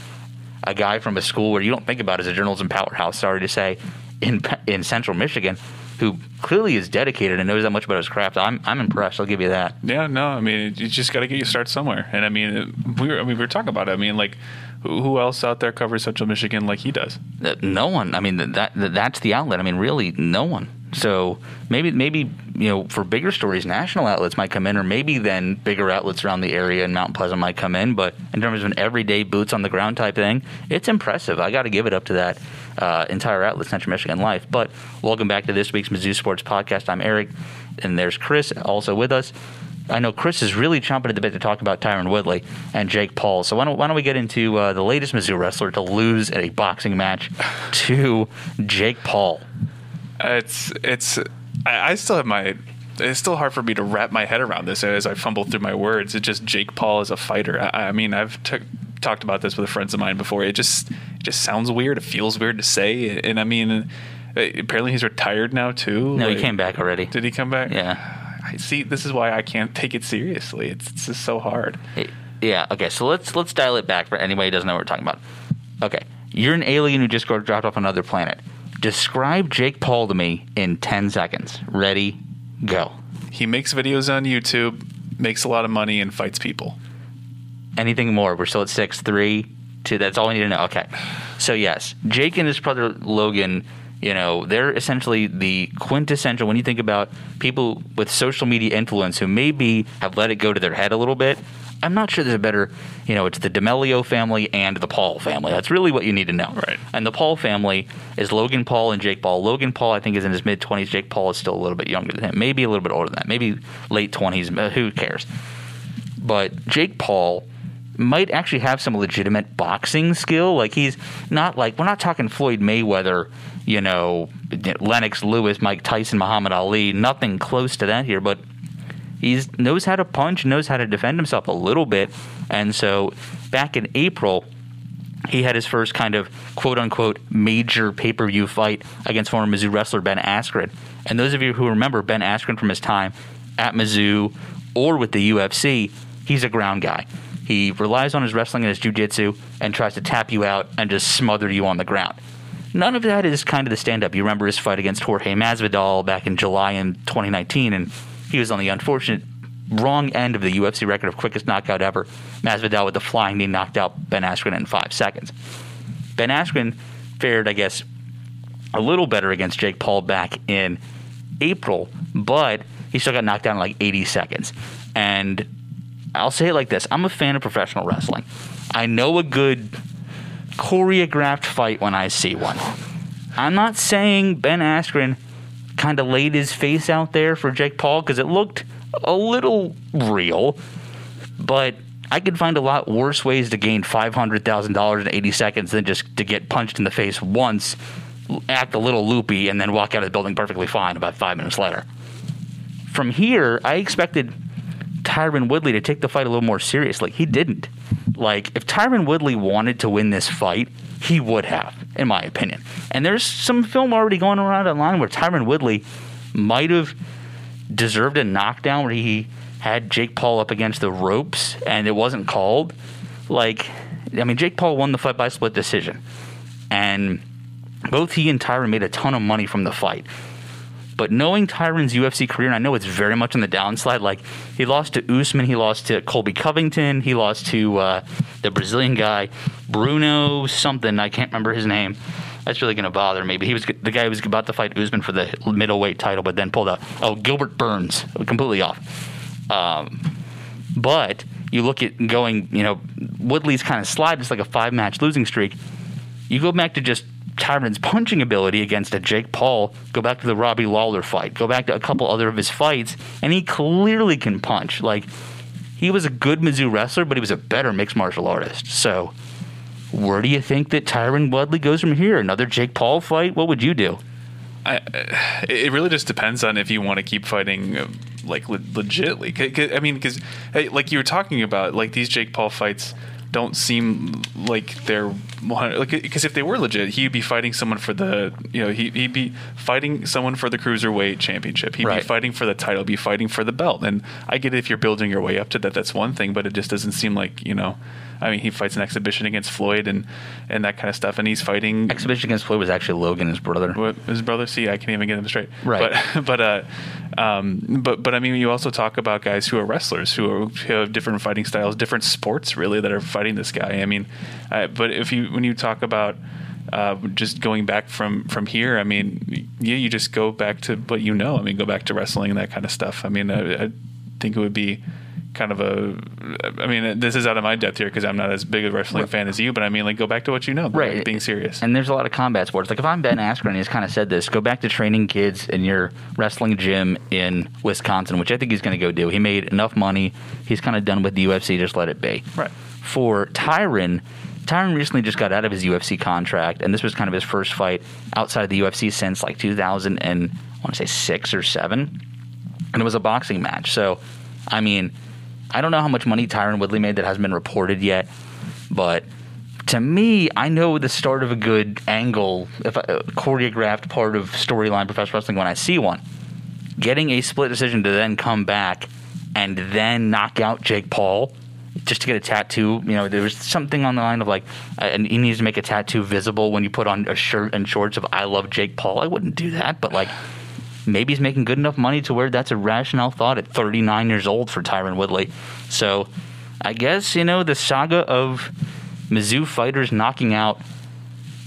a guy from a school where you don't think about as a journalism powerhouse, sorry to say, in in Central Michigan, who clearly is dedicated and knows that much about his craft. I'm I'm impressed. I'll give you that. Yeah, no, I mean, you just got to get your start somewhere. And I mean, we were, I mean, we were talking about it. I mean, like, who, who else out there covers Central Michigan like he does? Uh, No one. I mean, that, that that's the outlet. I mean, really, no one. So maybe maybe you know for bigger stories, national outlets might come in, or maybe then bigger outlets around the area and Mount Pleasant might come in. But in terms of an everyday boots on the ground type thing, it's impressive. I got to give it up to that uh, entire outlet, Central Michigan Life. But welcome back to this week's Mizzou Sports Podcast. I'm Eric, and there's Chris also with us. I know Chris is really chomping at the bit to talk about Tyron Woodley and Jake Paul. So why don't, why don't we get into uh, the latest Mizzou wrestler to lose at a boxing match to Jake Paul? It's it's I, I still have my. It's still hard for me to wrap my head around this as I fumble through my words. It's just Jake Paul as a fighter. I, I mean, I've t- talked about this with friends of mine before. It just it just sounds weird. It feels weird to say. And I mean, apparently he's retired now too. No, he came back already. Did he come back? Yeah. I see. This is why I can't take it seriously. It's, it's just so hard. Yeah. Okay. So let's let's dial it back for anybody who doesn't know what we're talking about. Okay, you're an alien who just got dropped off another planet. Describe Jake Paul to me in ten seconds. Ready? Go. He makes videos on YouTube, makes a lot of money, and fights people. Anything more? We're still at six, three, two. That's all we need to know. Okay. So yes, Jake and his brother Logan. You know, they're essentially the quintessential. When you think about people with social media influence who maybe have let it go to their head a little bit, I'm not sure there's a better. You know, it's the D'Amelio family and the Paul family. That's really what you need to know. Right. And the Paul family is Logan Paul and Jake Paul. Logan Paul, I think, is in his mid 20s. Jake Paul is still a little bit younger than him, maybe a little bit older than that, maybe late 20s. uh, Who cares? But Jake Paul might actually have some legitimate boxing skill. Like he's not like we're not talking Floyd Mayweather, you know, Lennox Lewis, Mike Tyson, Muhammad Ali. Nothing close to that here, but he knows how to punch, knows how to defend himself a little bit. And so back in April, he had his first kind of quote unquote major pay per view fight against former Mizzou wrestler Ben Askren. And those of you who remember Ben Askren from his time at Mizzou or with the UFC, he's a ground guy. He relies on his wrestling and his jiu-jitsu and tries to tap you out and just smother you on the ground. None of that is kind of the stand-up. You remember his fight against Jorge Masvidal back in July in 2019, and he was on the unfortunate wrong end of the UFC record of quickest knockout ever. Masvidal with the flying knee knocked out Ben Askren in five seconds. Ben Askren fared, I guess, a little better against Jake Paul back in April, but he still got knocked down in like 80 seconds. And I'll say it like this I'm a fan of professional wrestling. I know a good choreographed fight when I see one. I'm not saying Ben Askren kind of laid his face out there for Jake Paul because it looked a little real, but I could find a lot worse ways to gain $500,000 in 80 seconds than just to get punched in the face once, act a little loopy, and then walk out of the building perfectly fine about five minutes later. From here, I expected Tyron Woodley to take the fight a little more seriously. He didn't. Like, if Tyron Woodley wanted to win this fight, he would have, in my opinion. And there's some film already going around online where Tyron Woodley might have deserved a knockdown where he had Jake Paul up against the ropes and it wasn't called. Like, I mean, Jake Paul won the fight by split decision. And both he and Tyron made a ton of money from the fight. But knowing Tyron's UFC career, and I know it's very much on the downslide. Like he lost to Usman, he lost to Colby Covington, he lost to uh, the Brazilian guy Bruno something. I can't remember his name. That's really going to bother me. But he was the guy who was about to fight Usman for the middleweight title, but then pulled out. Oh, Gilbert Burns, completely off. Um, but you look at going, you know, Woodley's kind of slide, just like a five match losing streak. You go back to just Tyron's punching ability against a Jake Paul, go back to the Robbie Lawler fight, go back to a couple other of his fights, and he clearly can punch. Like, he was a good Mizzou wrestler, but he was a better mixed martial artist. So, where do you think that Tyron Woodley goes from here? Another Jake Paul fight? What would you do? I, it really just depends on if you want to keep fighting uh, like le- legitly. I mean, because like you were talking about, like these Jake Paul fights don't seem like they're like because if they were legit, he'd be fighting someone for the you know he, he'd be fighting someone for the cruiserweight championship. He'd Right. be fighting for the title, be fighting for the belt. And I get it if you're building your way up to that, that's one thing. But it just doesn't seem like you know. I mean, he fights an exhibition against Floyd and and that kind of stuff, and he's fighting Exhibition against Floyd was actually Logan, his brother. what his brother see i can't even get them straight Right. but [laughs] but uh um but but i mean you also talk about guys who are wrestlers who, are, who have different fighting styles different sports really that are fighting this guy i mean uh, but if you when you talk about uh, just going back from from here, I mean, yeah, you just go back to what you know. I mean, go back to wrestling and that kind of stuff. I mean, I, I think it would be kind of a. I mean, this is out of my depth here because I'm not as big a wrestling fan as you. But I mean, like, go back to what you know. Right. being serious. And there's a lot of combat sports. Like if I'm Ben Askren, he's kind of said this: go back to training kids in your wrestling gym in Wisconsin, which I think he's going to go do. He made enough money. He's kind of done with the UFC. Just let it be. Right. For Tyron, Tyron recently just got out of his UFC contract, and this was kind of his first fight outside of the UFC since like 2000 and I want to say six or seven, and it was a boxing match. So, I mean, I don't know how much money Tyron Woodley made that hasn't been reported yet, but to me, I know the start of a good angle, if a choreographed part of storyline professional wrestling when I see one. Getting a split decision to then come back and then knock out Jake Paul just to get a tattoo. You know, there was something on the line of like, uh, and he needs to make a tattoo visible when you put on a shirt and shorts of "I love Jake Paul." I wouldn't do that, but like. Maybe he's making good enough money to where that's a rational thought at 39 years old for Tyron Woodley. So, I guess you know the saga of Mizzou fighters knocking out,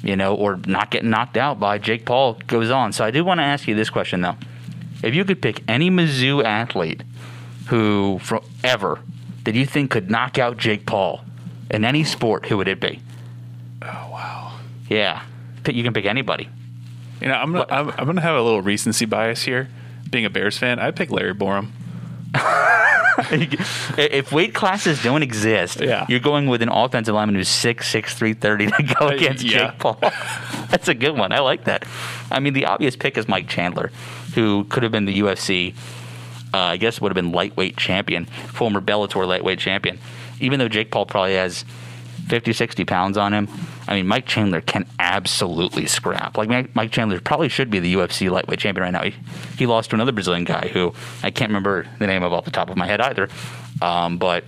you know, or not getting knocked out by Jake Paul goes on. So I do want to ask you this question though: If you could pick any Mizzou athlete who from ever that you think could knock out Jake Paul in any sport, who would it be? oh wow. Yeah, you can pick anybody. You know, I'm gonna I'm, I'm gonna have a little recency bias here. Being a Bears fan, I'd pick Larry Borom. [laughs] if weight classes don't exist, Yeah. you're going with an offensive lineman who's six six three thirty to go Uh, against yeah. Jake Paul. [laughs] That's a good one. I like that. I mean, the obvious pick is Mike Chandler, who could have been the UFC. Uh, I guess would have been lightweight champion, former Bellator lightweight champion. Even though Jake Paul probably has 50, 60 pounds on him. I mean, Mike Chandler can absolutely scrap. Like, Mike, Chandler probably should be the UFC lightweight champion right now. He, he lost to another Brazilian guy who I can't remember the name of off the top of my head either. Um, but,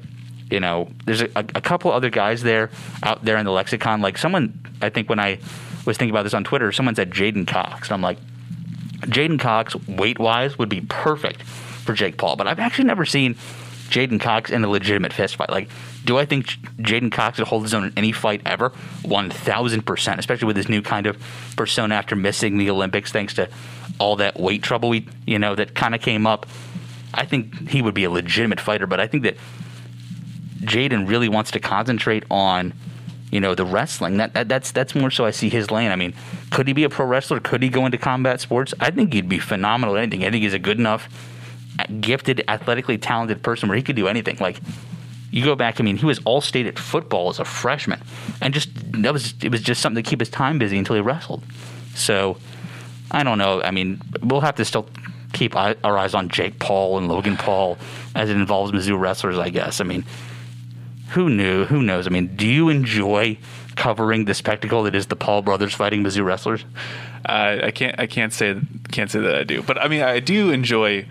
you know, there's a, a couple other guys there out there in the lexicon. Like, someone, I think when I was thinking about this on Twitter, someone said J'den Cox. And I'm like, J'den Cox, weight wise, would be perfect for Jake Paul. But I've actually never seen J'den Cox in a legitimate fist fight. Like, do I think J'den Cox would hold his own in any fight ever? 1000%, especially with his new kind of persona after missing the Olympics thanks to all that weight trouble, we, you know, that kind of came up. I think he would be a legitimate fighter, but I think that J'den really wants to concentrate on, you know, the wrestling. That, that that's that's more so I see his lane. I mean, could he be a pro wrestler? Could he go into combat sports? I think he'd be phenomenal at anything. I think he's a good enough, gifted, athletically talented person where he could do anything. Like you go back, I mean, he was all state at football as a freshman, and just that was it was just something to keep his time busy until he wrestled. So I don't know. I mean, we'll have to still keep our eyes on Jake Paul and Logan Paul as it involves Mizzou wrestlers. I guess. I mean, who knew? Who knows? I mean, do you enjoy covering the spectacle that is the Paul brothers fighting Mizzou wrestlers? Uh, I can't I can't say can't say that I do, but I mean I do enjoy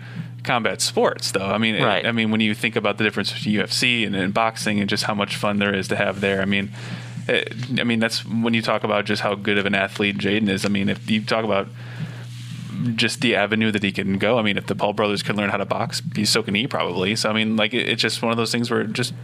combat sports though. I mean Right. I mean when you think about the difference between UFC and, and boxing and just how much fun there is to have there. I mean. It, I mean that's when you talk about just how good of an athlete J'den is. I mean, if you talk about just the avenue that he can go. I mean, if the Paul brothers can learn how to box, he's so can he probably. So I mean, like it, it's just one of those things where just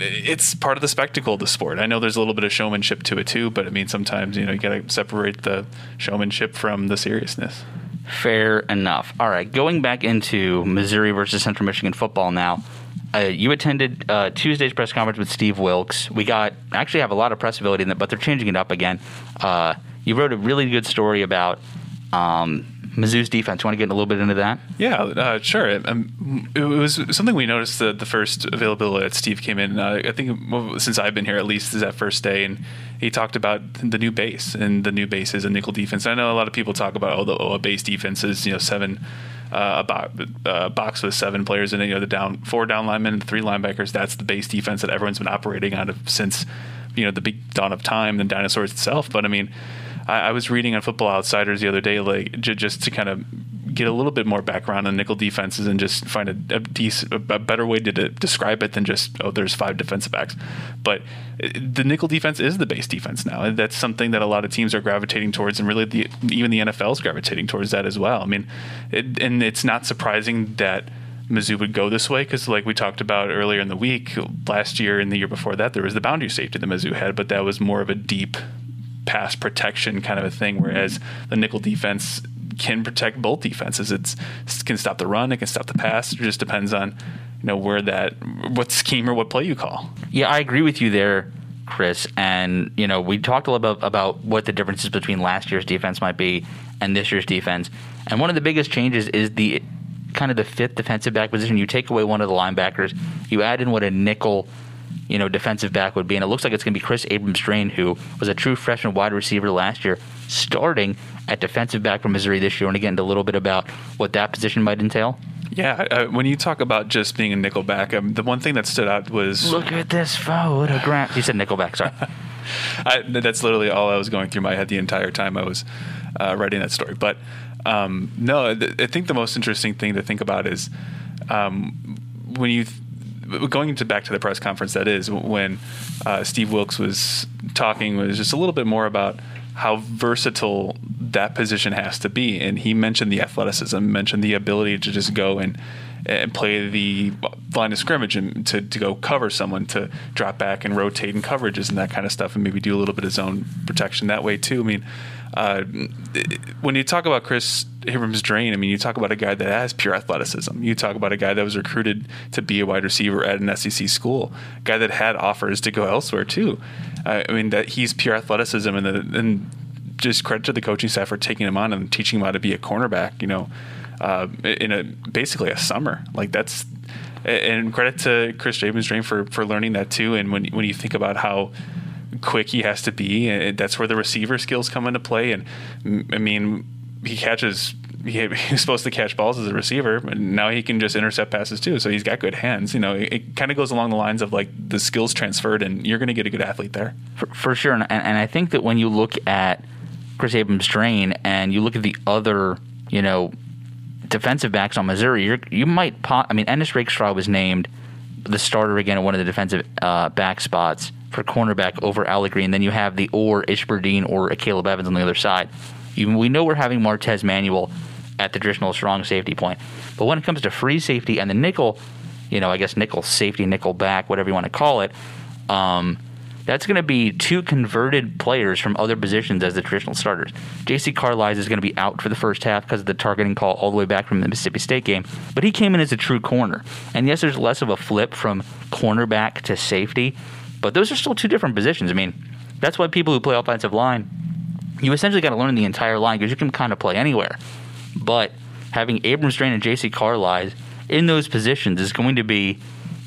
it's part of the spectacle of the sport. I know there's a little bit of showmanship to it too, but I mean sometimes you know you got to separate the showmanship from the seriousness. Fair enough. All right, going back into Missouri versus Central Michigan football now. Uh, you attended uh, Tuesday's press conference with Steve Wilks. We got actually have a lot of press ability in it, but they're changing it up again. Uh, you wrote a really good story about um, Mizzou's defense. You want to get a little bit into that? Yeah, uh, sure. It, um, it, was something we noticed the, the first availability that Steve came in. Uh, I think since I've been here, at least, is that first day, and he talked about the new base, and the new base is a nickel defense. I know a lot of people talk about oh, the oh, a base defense is you know seven. Uh, a bo- uh, box with seven players in it, you know, the down four down linemen three linebackers. That's the base defense that everyone's been operating out of since, you know, the big dawn of time and dinosaurs itself. But I mean, I, I was reading on Football Outsiders the other day, like j- just to kind of get a little bit more background on nickel defenses and just find a, a decent, a better way to de- describe it than just oh, there's five defensive backs. But uh, the nickel defense is the base defense now. That's something that a lot of teams are gravitating towards, and really the, even the NFL is gravitating towards that as well. I mean, it, and it's not surprising that. Mizzou would go this way because, like we talked about earlier in the week, last year and the year before that, there was the boundary safety that Mizzou had, but that was more of a deep pass protection kind of a thing. Whereas the nickel defense can protect both defenses. It's it can stop the run, it can stop the pass. It just depends on you know where that what scheme or what play you call. Yeah, I agree with you there, Chris. And you know we talked a little bit about what the differences between last year's defense might be and this year's defense. And one of the biggest changes is the kind of the fifth defensive back position. You take away one of the linebackers, you add in what a nickel you know, defensive back would be. And it looks like it's going to be Chris Abrams-Draine, who was a true freshman wide receiver last year, starting at defensive back for Missouri this year. And again, a little bit about what that position might entail. Yeah, uh, when you talk about just being a nickelback, um, the one thing that stood out was look at this photograph. You said nickelback, sorry. [laughs] I, that's literally all I was going through my head the entire time I was uh, writing that story. But um, no, th- I think the most interesting thing to think about is um, when you th- going into back to the press conference that is when uh, Steve Wilks was talking was just a little bit more about how versatile that position has to be, and he mentioned the athleticism, mentioned the ability to just go and and play the line of scrimmage and to, to go cover someone, to drop back and rotate in coverages and that kind of stuff, and maybe do a little bit of zone protection that way too. I mean, uh, when you talk about Chris Abrams-Draine, I mean, you talk about a guy that has pure athleticism. You talk about a guy that was recruited to be a wide receiver at an SEC school, a guy that had offers to go elsewhere too. Uh, I mean, that he's pure athleticism, and, the, and just credit to the coaching staff for taking him on and teaching him how to be a cornerback. You know, uh, in a basically a summer. Like that's and credit to Chris Abrams-Draine for for learning that too. And when when you think about how quick he has to be. And that's where the receiver skills come into play. And I mean, he catches. He, [laughs] he's supposed to catch balls as a receiver, and now he can just intercept passes too. So he's got good hands. You know, it, it kind of goes along the lines of like the skills transferred, and you're going to get a good athlete there for, for sure. And, and I think that when you look at Chris Abrams-Draine and you look at the other, you know, defensive backs on Missouri, you you might. Po- I mean, Ennis Rakestraw was named the starter again at one of the defensive uh, back spots for cornerback over Allie Green, and then you have the or Ish Burdine or Akayleb Evans on the other side. We know we're having Martez Manuel at the traditional strong safety point, but when it comes to free safety and the nickel, you know, I guess nickel safety, nickel back, whatever you want to call it, um, that's going to be two converted players from other positions as the traditional starters. J.C. Carlies is going to be out for the first half because of the targeting call all the way back from the Mississippi State game, but he came in as a true corner. And yes, there's less of a flip from cornerback to safety, but those are still two different positions. I mean, that's why people who play offensive line, you essentially got to learn the entire line because you can kind of play anywhere. But having Abrams-Draine and J.C. Carlies in those positions is going to be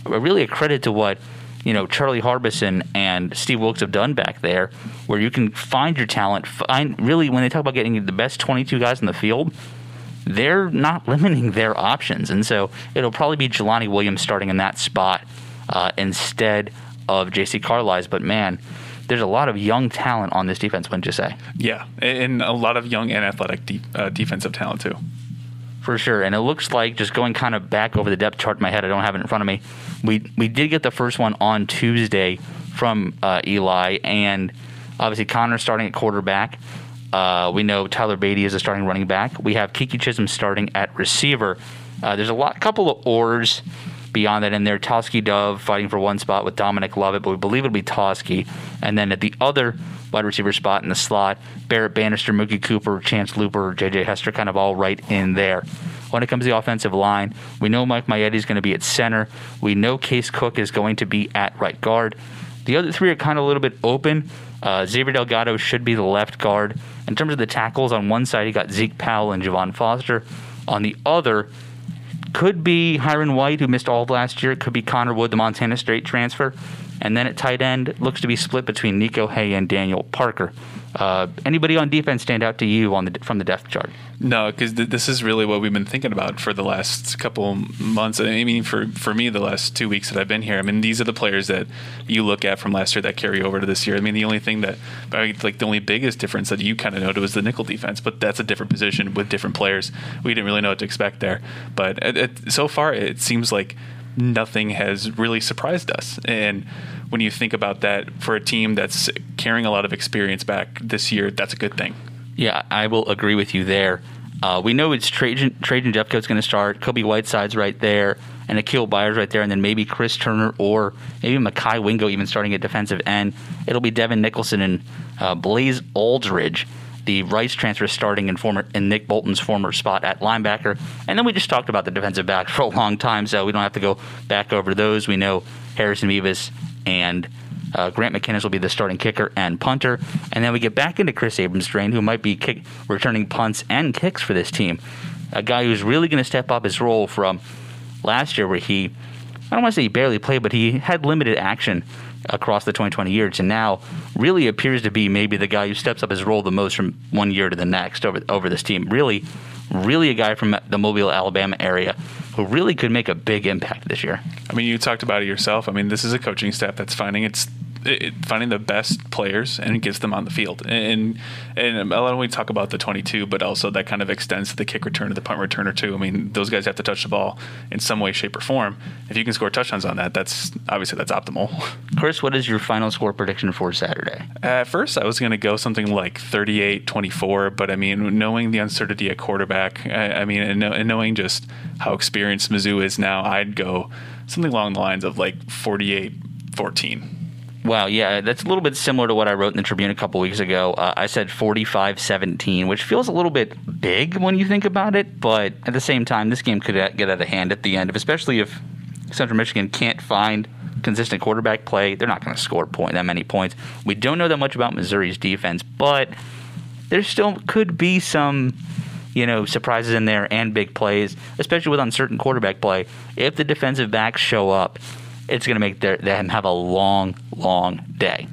really a credit to what you know Charlie Harbison and Steve Wilks have done back there, where you can find your talent. Find really when they talk about getting the best 22 guys in the field, they're not [laughs] limiting their options, and so it'll probably be Jelani Williams starting in that spot uh, instead of J.C. Carlies. But man, there's a lot of young talent on this defense, wouldn't you say? Yeah, and a lot of young and athletic de- uh, defensive talent too. For sure, and it looks like just going kind of back over the depth chart in my head. I don't have it in front of me. We we did get the first one on Tuesday from uh, Eli, and obviously Connor starting at quarterback. Uh, we know Tyler Badie is a starting running back. We have Keke Chism starting at receiver. Uh, there's a lot, couple of ors beyond that in there. Tauskie Dove fighting for one spot with Dominic Lovett, but we believe it'll be Tauskie. And then at the other wide receiver spot in the slot, Barrett Banister, Mookie Cooper, Chance Luper, J.J. Hester, kind of all right in there. When it comes to the offensive line, we know Mike Maietti is going to be at center. We know Case Cook is going to be at right guard. The other three are kind of a little bit open. Uh, Xavier Delgado should be the left guard. In terms of the tackles, on one side, you got Zeke Powell and Javon Foster. On the other, could be Hiron White, who missed all of last year. It could be Connor Wood, the Montana State transfer. And then at tight end, looks to be split between Niko Hea and Daniel Parker. Uh, anybody on defense stand out to you on the from the depth chart? No, because th- this is really what we've been thinking about for the last couple months. I mean, for for me, the last two weeks that I've been here. I mean, these are the players that you look at from last year that carry over to this year. I mean, the only thing that, like, the only biggest difference that you kind of noted was the nickel defense, but that's a different position with different players. We didn't really know what to expect there, but it, it, so far it seems like nothing has really surprised us. And when you think about that for a team that's carrying a lot of experience back this year, that's a good thing. Yeah, I will agree with you there. Uh, we know it's Trajan, Trajan Jeffcoat's going to start. Kobe Whiteside's right there, and Akial Byers right there, and then maybe Chris Turner or maybe Mekhi Wingo even starting at defensive end. It'll be Devin Nicholson and uh, Blaze Alldredge the Rice transfer starting in former in Nick Bolton's former spot at linebacker. And then we just talked about the defensive backs [laughs] for a long time, so we don't have to go back over those. We know Harrison Mevis and uh, Grant McKinniss will be the starting kicker and punter. And then we get back into Chris Abrams Draine, who might be kick, returning punts and kicks for this team. A guy who's really going to step up his role from last year, where he, I don't want to say he barely played, but he had limited action across the 2020 years, and now really appears to be maybe the guy who steps up his role the most from one year to the next over over this team. Really, really a guy from the Mobile, Alabama area who really could make a big impact this year. I mean, you talked about it yourself. I mean, this is a coaching staff that's finding its it, finding the best players and gets them on the field. And and a lot of we talk about the 22, but also that kind of extends to the kick return to the punt returner too. I mean, those guys have to touch the ball in some way, shape, or form. If you can score touchdowns on that, that's obviously that's optimal. [laughs] Chris, what is your final score prediction for Saturday? At first, I was going to go something like 38-24, but I mean, knowing the uncertainty at quarterback, I, I mean, and, and knowing just how experienced Mizzou is now, I'd go something along the lines of like 48-14. Wow, yeah, that's a little bit similar to what I wrote in the Tribune a couple weeks ago. Uh, I said 45 17, which feels a little bit big when you think about it, but at the same time, this game could get out of hand at the end, especially if Central Michigan can't find consistent quarterback play. They're not going to score point that many points. We don't know that much about Missouri's defense, but there still could be some you know, surprises in there and big plays, especially with uncertain quarterback play. If the defensive backs show up, it's going to make their, them have a long, long day.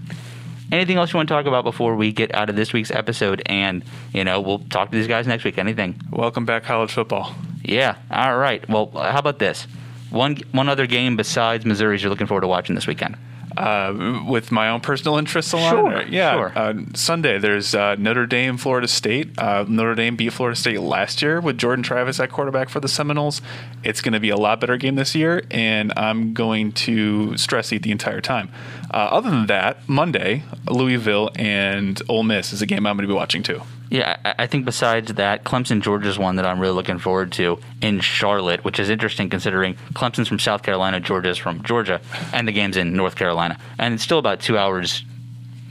Anything else you want to talk about before we get out of this week's episode? And, you know, we'll talk to these guys next week. Anything? Welcome back, college football. Yeah. All right. Well, how about this? One, one other game besides Missouri's you're looking forward to watching this weekend? Uh, with my own personal interests along. Sure, yeah. sure. Uh, Sunday, there's uh, Notre Dame, Florida State. Uh, Notre Dame beat Florida State last year with Jordan Travis at quarterback for the Seminoles. It's going to be a lot better game this year, and I'm going to stress eat the entire time. Uh, other than that, Monday, Louisville and Ole Miss is a game I'm going to be watching too. Yeah, I think besides that, Clemson Georgia's one that I'm really looking forward to in Charlotte, which is interesting considering Clemson's from South Carolina, Georgia's from Georgia, and the game's in North Carolina. And it's still about two hours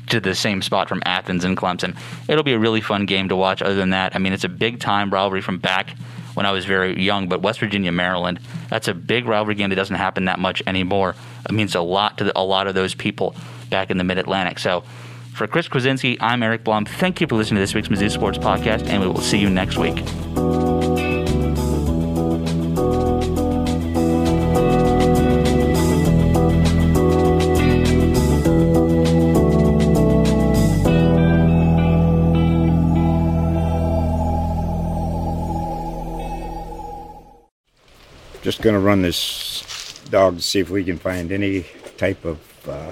to the same spot from Athens and Clemson. It'll be a really fun game to watch. Other than that, I mean, it's a big time rivalry from back when I was very young, but West Virginia, Maryland, that's a big rivalry game that doesn't happen that much anymore. It means a lot to the, a lot of those people back in the Mid Atlantic. So, for Chris Kwiecinski, I'm Eric Blum. Thank you for listening to this week's Mizzou Sports Podcast, and we will see you next week. Just going to run this dog to see if we can find any type of uh,